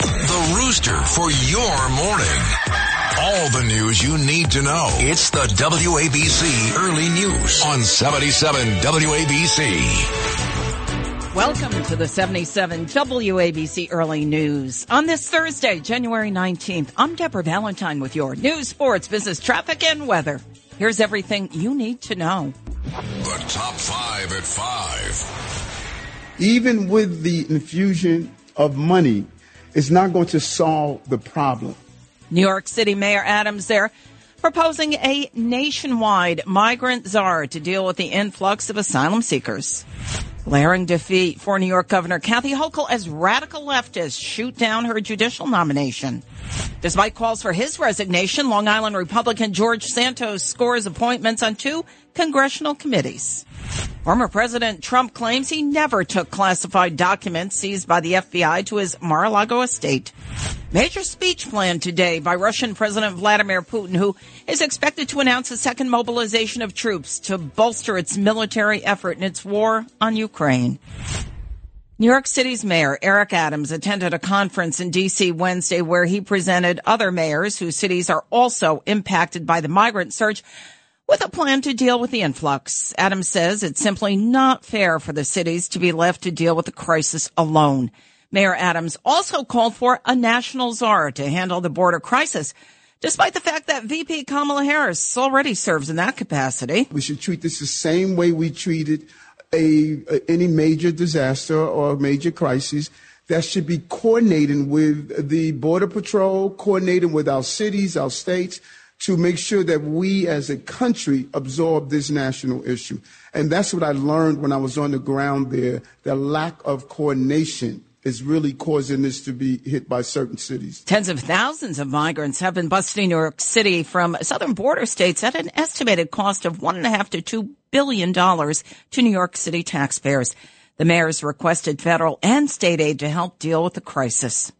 The Rooster for your morning. All the news you need to know. It's the WABC Early News on 77 WABC. Welcome to the 77 WABC Early News. On this Thursday, January 19th, I'm Deborah Valentine with your news, sports, business, traffic, and weather. Here's everything you need to know. The top five at five. Even with the infusion of money, it's not going to solve the problem. New York City Mayor Adams there proposing a nationwide migrant czar to deal with the influx of asylum seekers. Glaring defeat for New York Governor Kathy Hochul as radical leftists shoot down her judicial nomination. Despite calls for his resignation, Long Island Republican George Santos scores appointments on two congressional committees. Former President Trump claims he never took classified documents seized by the FBI to his Mar-a-Lago estate. Major speech planned today by Russian President Vladimir Putin, who is expected to announce a second mobilization of troops to bolster its military effort in its war on Ukraine. New York City's mayor, Eric Adams, attended a conference in D.C. Wednesday where he presented other mayors whose cities are also impacted by the migrant surge with a plan to deal with the influx. Adams says it's simply not fair for the cities to be left to deal with the crisis alone. Mayor Adams also called for a national czar to handle the border crisis, despite the fact that VP Kamala Harris already serves in that capacity. We should treat this the same way we treated a, a any major disaster or major crisis. That should be coordinating with the Border Patrol, coordinating with our cities, our states, to make sure that we as a country absorb this national issue. And that's what I learned when I was on the ground there, the lack of coordination is really causing this to be hit by certain cities. Tens of thousands of migrants have been busting New York City from southern border states at an estimated cost of one and a half to two billion dollars to New York City taxpayers. The mayors requested federal and state aid to help deal with the crisis.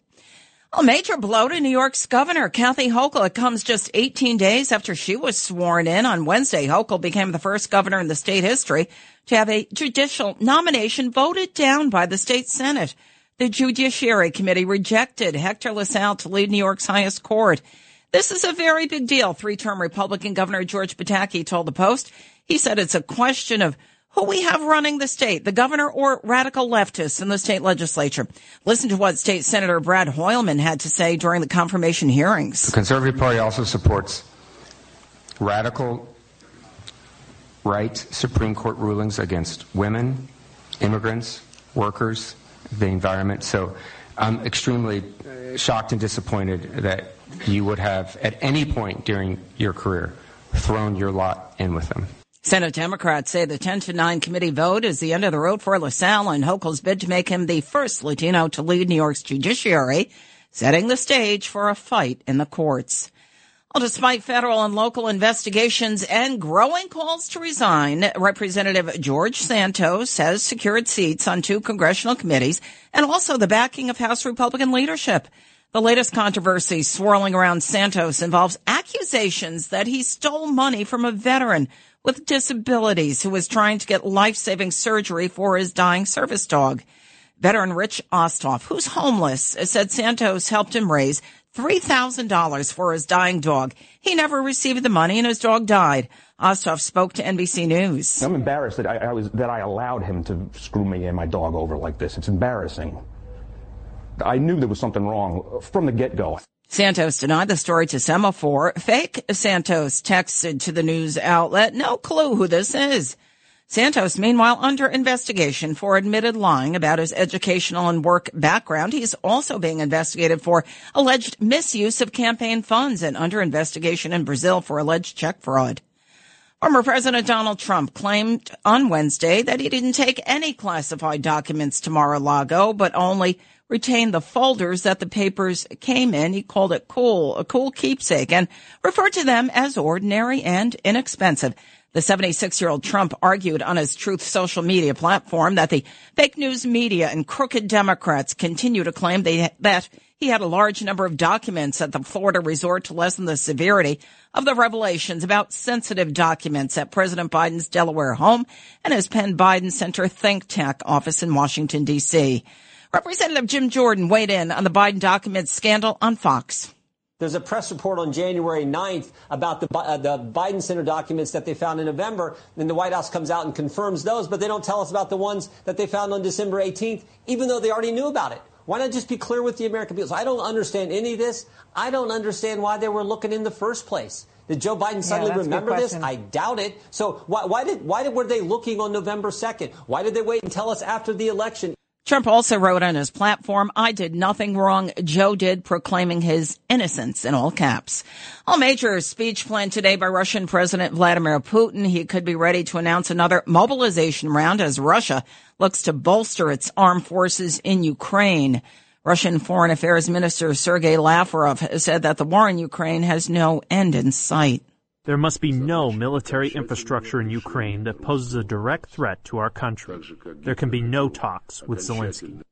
A major blow to New York's governor, Kathy Hochul. It comes just 18 days after she was sworn in on Wednesday. Hochul became the first governor in the state history to have a judicial nomination voted down by the state Senate. The Judiciary Committee rejected Hector LaSalle to lead New York's highest court. This is a very big deal, three-term Republican Governor George Pataki told the Post. He said it's a question of who we have running the state, the governor or radical leftists in the state legislature. Listen to what State Senator Brad Hoylman had to say during the confirmation hearings. The Conservative Party also supports radical right Supreme Court rulings against women, immigrants, workers, the environment. So I'm extremely shocked and disappointed that you would have, at any point during your career, thrown your lot in with them. Senate Democrats say the 10 to 9 committee vote is the end of the road for LaSalle and Hochul's bid to make him the first Latino to lead New York's judiciary, setting the stage for a fight in the courts. Well, despite federal and local investigations and growing calls to resign, Representative George Santos has secured seats on two congressional committees and also the backing of House Republican leadership. The latest controversy swirling around Santos involves accusations that he stole money from a veteran with disabilities who was trying to get life-saving surgery for his dying service dog. Veteran Rich Osthoff, who's homeless, said Santos helped him raise $3,000 for his dying dog. He never received the money and his dog died. Osthoff spoke to NBC News. I'm embarrassed that I, I, was that I allowed him to screw me and my dog over like this. It's embarrassing. I knew there was something wrong from the get-go. Santos denied the story to Semafor. Fake Santos texted to the news outlet, no clue who this is. Santos, meanwhile, under investigation for admitted lying about his educational and work background. He's also being investigated for alleged misuse of campaign funds and under investigation in Brazil for alleged check fraud. Former President Donald Trump claimed on Wednesday that he didn't take any classified documents to Mar-a-Lago, but only retained the folders that the papers came in. He called it cool, a cool keepsake, and referred to them as ordinary and inexpensive. The 76 year old Trump argued on his Truth social media platform that the fake news media and crooked Democrats continue to claim they, that he had a large number of documents at the Florida resort to lessen the severity of the revelations about sensitive documents at President Biden's Delaware home and his Penn Biden Center think tank office in Washington, D.C. Representative Jim Jordan weighed in on the Biden documents scandal on Fox. There's a press report on January 9th about the, uh, the Biden Center documents that they found in November. Then the White House comes out and confirms those, but they don't tell us about the ones that they found on December 18th, even though they already knew about it. Why not just be clear with the American people? So I don't understand any of this. I don't understand why they were looking in the first place. Did Joe Biden suddenly yeah, remember this? I doubt it. So why, why, did why did, were they looking on November 2nd? Why did they wait and tell us after the election? Trump also wrote on his platform, I did nothing wrong. Joe did, proclaiming his innocence in all caps. A major speech planned today by Russian President Vladimir Putin. He could be ready to announce another mobilization round as Russia looks to bolster its armed forces in Ukraine. Russian Foreign Affairs Minister Sergei Lavrov said that the war in Ukraine has no end in sight. There must be no military infrastructure in Ukraine that poses a direct threat to our country. There can be no talks with Zelensky.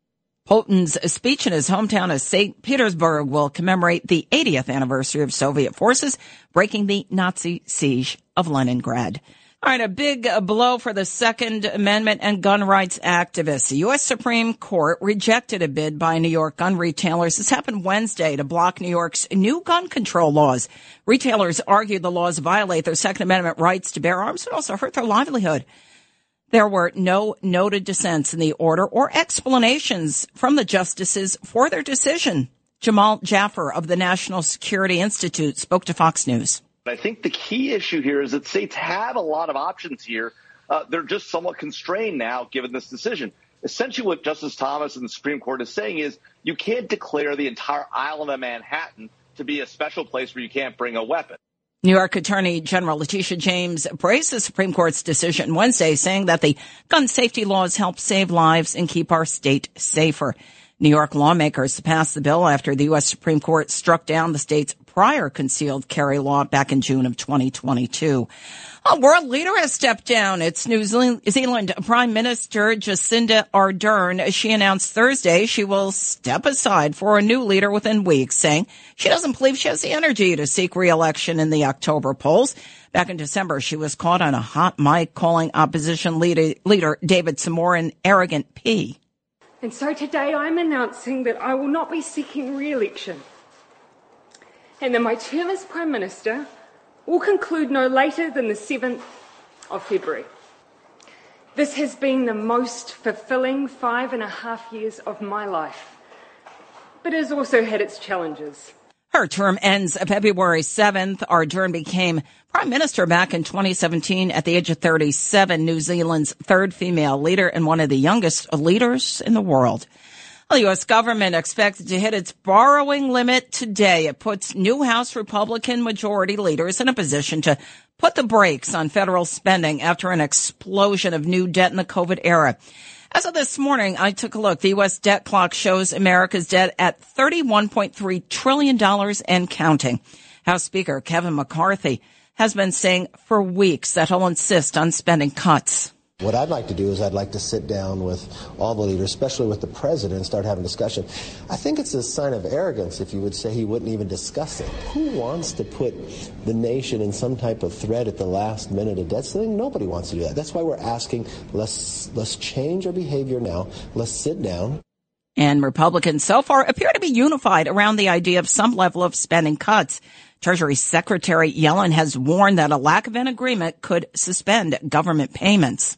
Putin's speech in his hometown of St. Petersburg will commemorate the 80th anniversary of Soviet forces breaking the Nazi siege of Leningrad. All right, a big uh, blow for the Second Amendment and gun rights activists. The U.S. Supreme Court rejected a bid by New York gun retailers. This happened Wednesday to block New York's new gun control laws. Retailers argued the laws violate their Second Amendment rights to bear arms, but also hurt their livelihood. There were no noted dissents in the order or explanations from the justices for their decision. Jamil Jaffer of the National Security Institute spoke to Fox News. I think the key issue here is that states have a lot of options here. Uh, they're just somewhat constrained now given this decision. Essentially, what Justice Thomas and the Supreme Court is saying is you can't declare the entire island of Manhattan to be a special place where you can't bring a weapon. New York Attorney General Letitia James praised the Supreme Court's decision Wednesday, saying that the gun safety laws help save lives and keep our state safer. New York lawmakers passed the bill after the U.S. Supreme Court struck down the state's prior concealed carry law back in June of 2022. A world leader has stepped down. It's New Zealand Prime Minister Jacinda Ardern. She announced Thursday she will step aside for a new leader within weeks, saying she doesn't believe she has the energy to seek re-election in the October polls. Back in December, she was caught on a hot mic calling opposition leader, leader David Seymour an arrogant P. And so today I'm announcing that I will not be seeking re-election and that my term as Prime Minister will conclude no later than the 7th of February. This has been the most fulfilling five and a half years of my life, but it has also had its challenges. Her term ends February 7th. Ardern became prime minister back in 2017 at the age of 37, New Zealand's third female leader and one of the youngest leaders in the world. The U.S. government expected to hit its borrowing limit today. It puts new House Republican majority leaders in a position to put the brakes on federal spending after an explosion of new debt in the COVID era. As of this morning, I took a look. The U.S. debt clock shows America's debt at $31.3 trillion and counting. House Speaker Kevin McCarthy has been saying for weeks that he'll insist on spending cuts. What I'd like to do is I'd like to sit down with all the leaders, especially with the president, and start having discussion. I think it's a sign of arrogance if you would say he wouldn't even discuss it. Who wants to put the nation in some type of threat at the last minute of debt ceiling? Nobody wants to do that. That's why we're asking let's let's change our behavior now. Let's sit down. And Republicans so far appear to be unified around the idea of some level of spending cuts. Treasury Secretary Yellen has warned that a lack of an agreement could suspend government payments.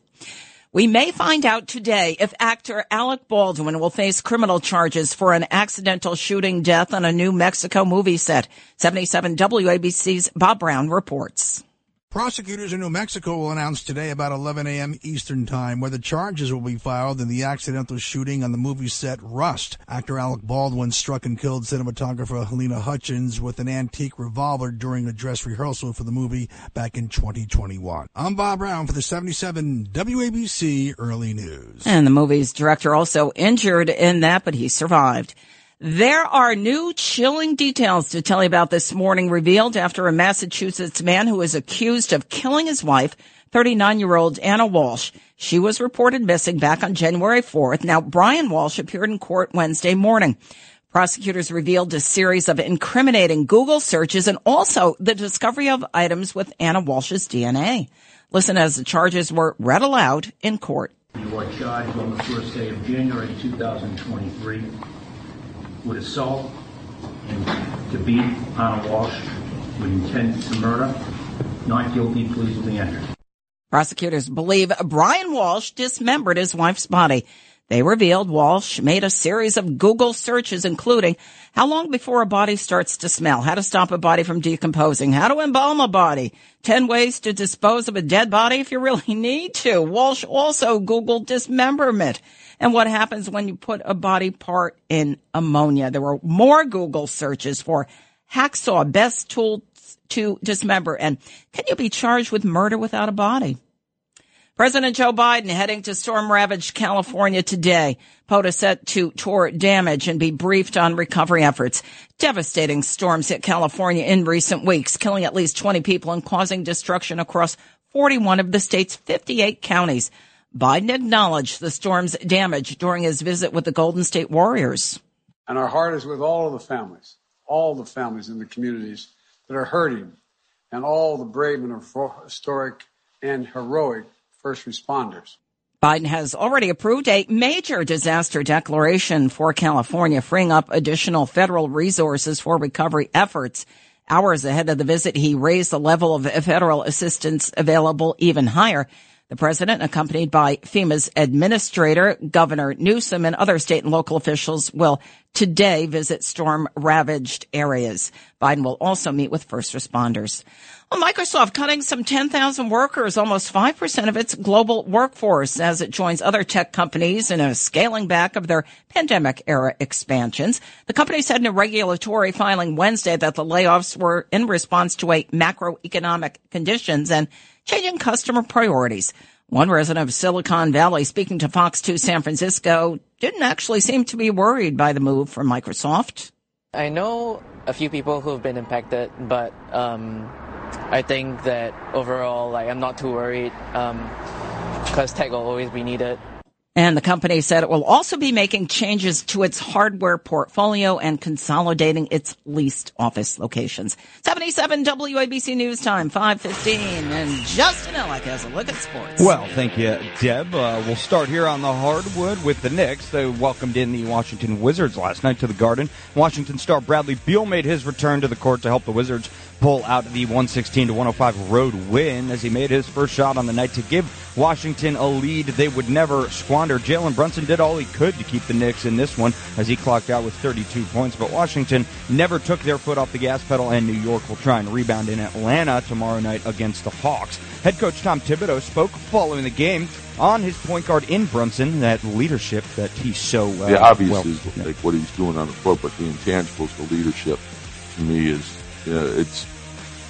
We may find out today if actor Alec Baldwin will face criminal charges for an accidental shooting death on a New Mexico movie set. 77 WABC's Bob Brown reports. Prosecutors in New Mexico will announce today about 11 a.m. Eastern Time whether charges will be filed in the accidental shooting on the movie set Rust. Actor Alec Baldwin struck and killed cinematographer Halyna Hutchins with an antique revolver during a dress rehearsal for the movie back in 2021. I'm Bob Brown for the 77 WABC Early News. And the movie's director also injured in that, but he survived. There are new chilling details to tell you about this morning revealed after a Massachusetts man who is accused of killing his wife, 39 year old Anna Walsh. She was reported missing back on January 4th. Now, Brian Walsh appeared in court Wednesday morning. Prosecutors revealed a series of incriminating Google searches and also the discovery of items with Anna Walsh's DNA. Listen as the charges were read aloud in court. You are charged on the first day of January 2023 with assault and to beat Anna Walsh with intent to murder. Not guilty, please entered. Prosecutors believe Brian Walsh dismembered his wife's body. They revealed Walsh made a series of Google searches, including how long before a body starts to smell, how to stop a body from decomposing, how to embalm a body, 10 ways to dispose of a dead body if you really need to. Walsh also Googled dismemberment and what happens when you put a body part in ammonia. There were more Google searches for hacksaw, best tool to dismember, and can you be charged with murder without a body? President Joe Biden heading to storm ravaged California today. POTUS set to tour damage and be briefed on recovery efforts. Devastating storms hit California in recent weeks, killing at least 20 people and causing destruction across 41 of the state's 58 counties. Biden acknowledged the storm's damage during his visit with the Golden State Warriors. And our heart is with all of the families, all the families in the communities that are hurting, and all the brave and historic and heroic first responders. Biden has already approved a major disaster declaration for California, freeing up additional federal resources for recovery efforts. Hours ahead of the visit, he raised the level of federal assistance available even higher. The president, accompanied by FEMA's administrator, Governor Newsom, and other state and local officials will today visit storm ravaged areas. Biden will also meet with first responders. Well, Microsoft cutting some 10,000 workers, almost 5% of its global workforce as it joins other tech companies in a scaling back of their pandemic era expansions. The company said in a regulatory filing Wednesday that the layoffs were in response to a macroeconomic conditions and changing customer priorities. One resident of Silicon Valley speaking to Fox 2 San Francisco didn't actually seem to be worried by the move from Microsoft. I know a few people who've been impacted, but um, I think that overall, like, I'm not too worried because um, tech will always be needed. And the company said it will also be making changes to its hardware portfolio and consolidating its leased office locations. 77 WABC News Time, 515. And Justin Ellick has a look at sports. Well, thank you, Deb. Uh, we'll start here on the hardwood with the Knicks. They welcomed in the Washington Wizards last night to the Garden. Washington star Bradley Beal made his return to the court to help the Wizards pull out the 116 to 105 road win as he made his first shot on the night to give Washington a lead they would never squander. Jalen Brunson did all he could to keep the Knicks in this one as he clocked out with 32 points, but Washington never took their foot off the gas pedal, and New York will try and rebound in Atlanta tomorrow night against the Hawks. Head coach Tom Thibodeau spoke following the game on his point guard in Brunson, that leadership that he's so uh, yeah, obviously well, like what he's doing on the floor, but the intangibles, the leadership, to me is uh, it's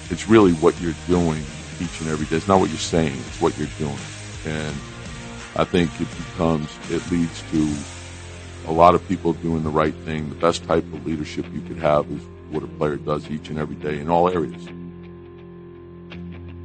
it's really what you're doing each and every day. It's not what you're saying; it's what you're doing, and I think it becomes it leads to a lot of people doing the right thing. The best type of leadership you could have is what a player does each and every day in all areas.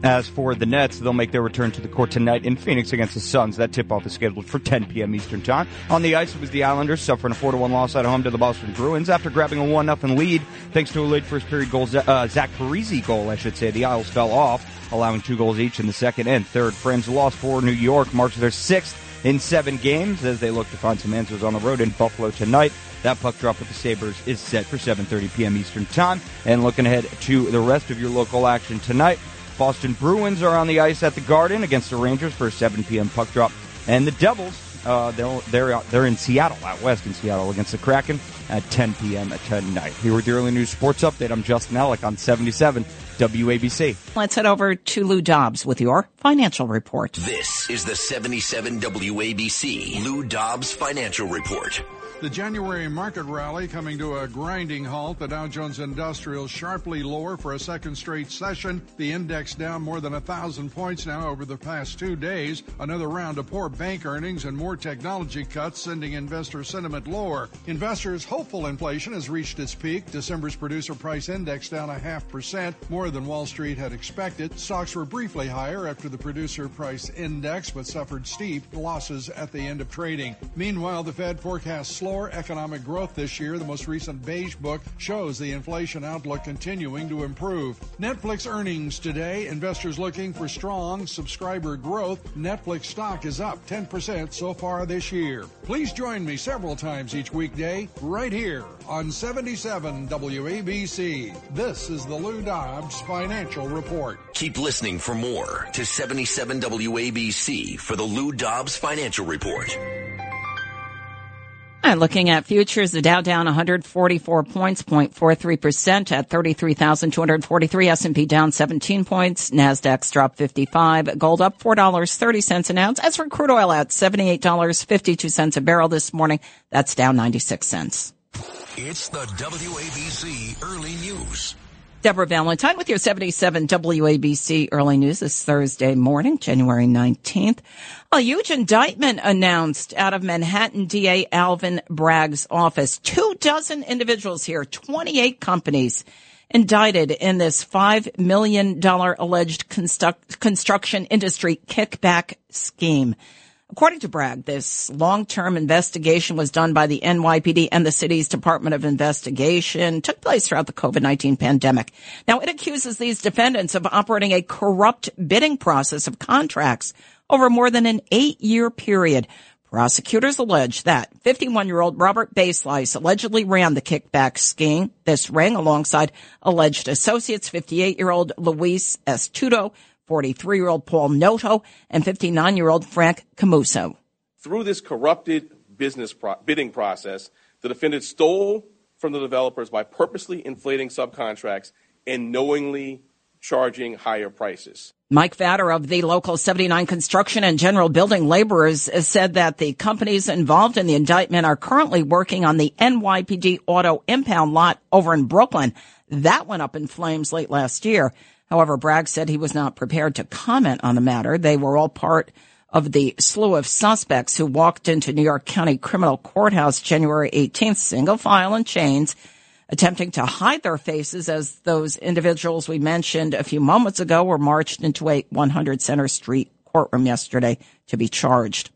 As for the Nets, they'll make their return to the court tonight in Phoenix against the Suns. That tip-off is scheduled for 10 p.m. Eastern Time. On the ice, it was the Islanders suffering a 4-1 loss at home to the Boston Bruins after grabbing a 1-0 lead thanks to a late first period goal, uh, Zach Parise goal, I should say. The Isles fell off, allowing two goals each in the second and third. Friends lost for New York, marks their sixth in seven games as they look to find some answers on the road in Buffalo tonight. That puck drop with the Sabres is set for 7.30 p.m. Eastern Time. And looking ahead to the rest of your local action tonight, Boston Bruins are on the ice at the Garden against the Rangers for a 7 p.m. puck drop. And the Devils Uh, they're they're they're in Seattle, out west in Seattle, against the Kraken at 10 p.m. tonight. Here with the early news sports update. I'm Justin Ellick on 77 WABC. Let's head over to Lou Dobbs with your financial report. This is the 77 WABC Lou Dobbs Financial Report. The January market rally coming to a grinding halt. The Dow Jones Industrial sharply lower for a second straight session. The index down more than a thousand points now over the past two days. Another round of poor bank earnings and more technology cuts sending investor sentiment lower. Investors hopeful inflation has reached its peak. December's producer price index down a half percent, more than Wall Street had expected. Stocks were briefly higher after the producer price index, but suffered steep losses at the end of trading. Meanwhile, the Fed forecasts economic growth this year. The most recent Beige Book shows the inflation outlook continuing to improve. Netflix earnings today. Investors looking for strong subscriber growth. Netflix stock is up 10% so far this year. Please join me several times each weekday right here on 77 WABC. This is the Lou Dobbs Financial Report. Keep listening for more to 77 WABC for the Lou Dobbs Financial Report. And looking at futures, the Dow down 144 points, 0.43% at 33,243. S&P down 17 points. Nasdaq's dropped 55. Gold up $4.30 an ounce. As for crude oil at $78.52 a barrel this morning, that's down 96 cents. It's the WABC Early News. Deborah Valentine with your 77 WABC early news this Thursday morning, January 19th. A huge indictment announced out of Manhattan DA Alvin Bragg's office. Two dozen individuals here, 28 companies indicted in this $5 million alleged construct, construction industry kickback scheme. According to Bragg, this long-term investigation was done by the NYPD and the city's Department of Investigation, took place throughout the COVID-19 pandemic. Now it accuses these defendants of operating a corrupt bidding process of contracts over more than an eight-year period. Prosecutors allege that 51-year-old Robert Baselice allegedly ran the kickback scheme. This ring alongside alleged associates 58-year-old Luis Estudo, 43 year old Paul Noto, and 59 year old Frank Camuso. Through this corrupted business pro- bidding process, the defendant stole from the developers by purposely inflating subcontracts and knowingly charging higher prices. Mike Vatter of the local 79 construction and general building laborers said that the companies involved in the indictment are currently working on the NYPD auto impound lot over in Brooklyn. That went up in flames late last year. However, Bragg said he was not prepared to comment on the matter. They were all part of the slew of suspects who walked into New York County Criminal Courthouse January 18th, single file and chains, attempting to hide their faces as those individuals we mentioned a few moments ago were marched into a 100 Center Street courtroom yesterday to be charged.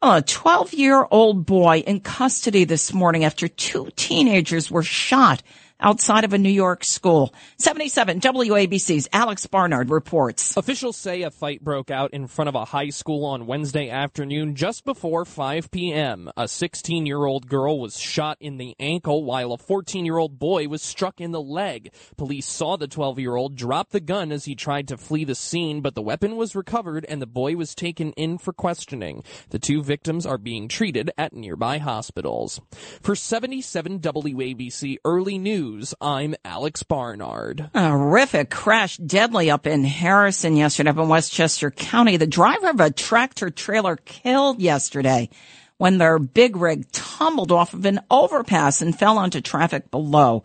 Uh, a 12 year old boy in custody this morning after two teenagers were shot outside of a New York school. 77 WABC's Alex Barnard reports. Officials say a fight broke out in front of a high school on Wednesday afternoon just before 5 p.m. A 16 year old girl was shot in the ankle while a 14 year old boy was struck in the leg. Police saw the 12 year old drop the gun as he tried to flee the scene, but the weapon was recovered and the boy was taken in for questioning. The two victims are being treated at nearby hospitals. For 77 WABC Early News, News, I'm Alex Barnard. A horrific crash, deadly up in Harrison yesterday up in Westchester County. The driver of a tractor trailer killed yesterday when their big rig tumbled off of an overpass and fell onto traffic below.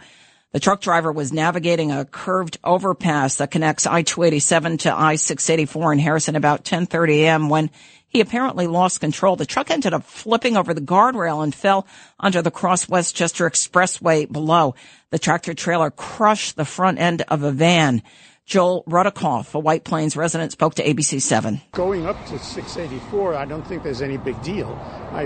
The truck driver was navigating a curved overpass that connects I-287 to I-684 in Harrison about 10:30 a.m. when he apparently lost control. The truck ended up flipping over the guardrail and fell onto the Cross Westchester Expressway below. The tractor trailer crushed the front end of a van. Joel Rudikoff, a White Plains resident, spoke to ABC 7. Going up to 684, I don't think there's any big deal. I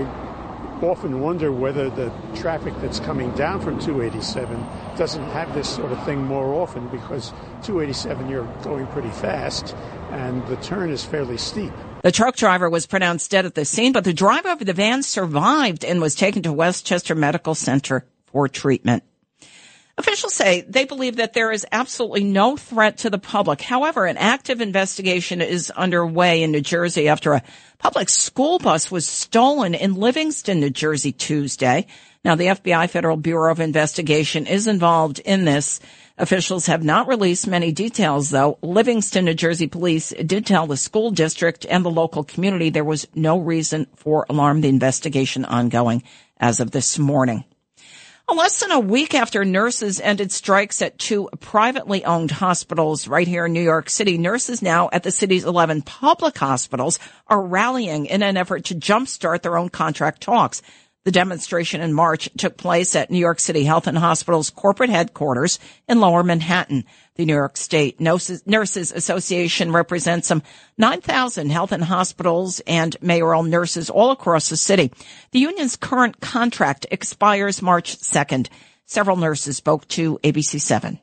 often wonder whether the traffic that's coming down from 287 doesn't have this sort of thing more often because 287 you're going pretty fast and the turn is fairly steep. The truck driver was pronounced dead at the scene, but the driver of the van survived and was taken to Westchester Medical Center for treatment. Officials say they believe that there is absolutely no threat to the public. However, an active investigation is underway in New Jersey after a public school bus was stolen in Livingston, New Jersey Tuesday. Now, the FBI Federal Bureau of Investigation is involved in this. Officials have not released many details, though. Livingston, New Jersey police did tell the school district and the local community there was no reason for alarm. The investigation ongoing as of this morning. Less than a week after nurses ended strikes at two privately owned hospitals right here in New York City, nurses now at the city's 11 public hospitals are rallying in an effort to jumpstart their own contract talks. The demonstration in March took place at New York City Health and Hospitals corporate headquarters in Lower Manhattan. The New York State Nurses Association represents some 9,000 health and hospitals and mayoral nurses all across the city. The union's current contract expires March 2nd. Several nurses spoke to ABC7.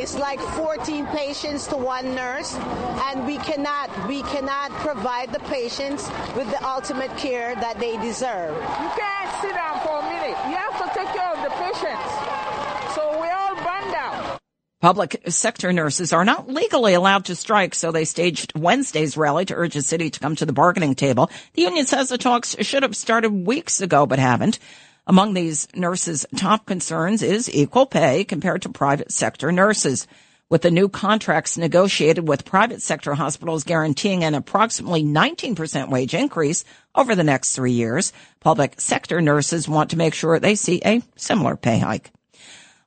It's like 14 patients to one nurse, and we cannot we cannot provide the patients with the ultimate care that they deserve. You can't sit down for a minute. You have to take care of the patients. So we're all burned out. Public sector nurses are not legally allowed to strike, so they staged Wednesday's rally to urge the city to come to the bargaining table. The union says the talks should have started weeks ago, but haven't. Among these nurses' top concerns is equal pay compared to private sector nurses. With the new contracts negotiated with private sector hospitals guaranteeing an approximately 19% wage increase over the next three years, public sector nurses want to make sure they see a similar pay hike.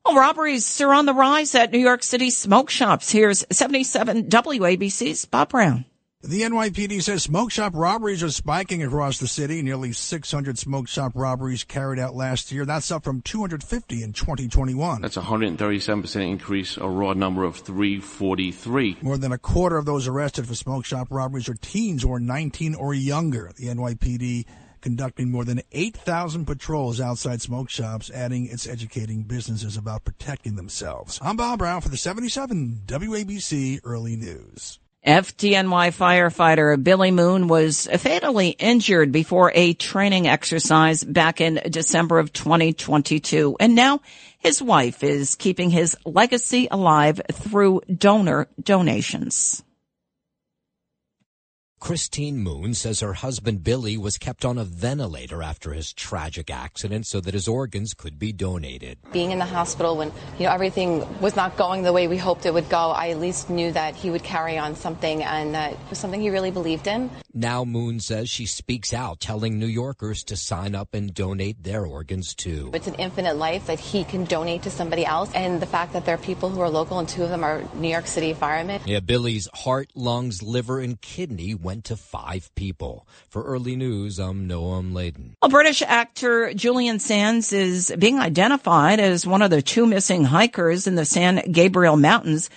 Well, robberies are on the rise at New York City smoke shops. Here's 77 WABC's Bob Brown. The NYPD says smoke shop robberies are spiking across the city. Nearly 600 smoke shop robberies carried out last year. That's up from 250 in 2021. That's a 137% increase, a raw number of 343. More than a quarter of those arrested for smoke shop robberies are teens or 19 or younger. The NYPD conducting more than 8,000 patrols outside smoke shops, adding it's educating businesses about protecting themselves. I'm Bob Brown for the 77 WABC Early News. FDNY firefighter Billy Moon was fatally injured before a training exercise back in December of 2022. And now his wife is keeping his legacy alive through donor donations. Christine Moon says her husband Billy was kept on a ventilator after his tragic accident so that his organs could be donated. Being in the hospital when, you know, everything was not going the way we hoped it would go, I at least knew that he would carry on something and that it was something he really believed in. Now Moon says she speaks out telling New Yorkers to sign up and donate their organs too. It's an infinite life that he can donate to somebody else and the fact that there are people who are local and two of them are New York City firemen. Yeah, Billy's heart, lungs, liver and kidney went went to five people. For early news, I'm Noam Laden. A British actor Julian Sands is being identified as one of the two missing hikers in the San Gabriel Mountains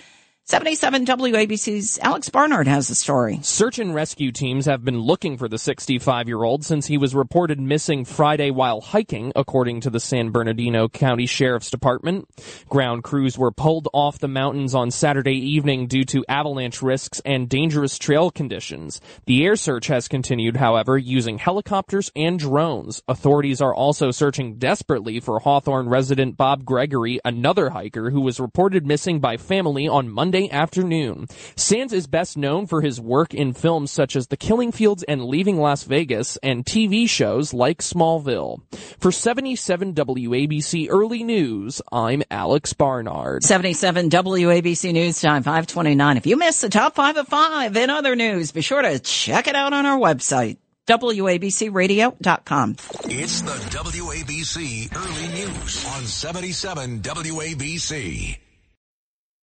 77 WABC's Alex Barnard has the story. Search and rescue teams have been looking for the 65 year old since he was reported missing Friday while hiking, according to the San Bernardino County Sheriff's Department. Ground crews were pulled off the mountains on Saturday evening due to avalanche risks and dangerous trail conditions. The air search has continued, however, using helicopters and drones. Authorities are also searching desperately for Hawthorne resident Bob Gregory, another hiker who was reported missing by family on Monday Sunday afternoon. Sands is best known for his work in films such as The Killing Fields and Leaving Las Vegas and TV shows like Smallville. For 77 WABC Early News, I'm Alex Barnard. 77 WABC News Time 529. If you missed the top five of five in other news, be sure to check it out on our website. WABCRadio.com. It's the WABC Early News on 77 WABC.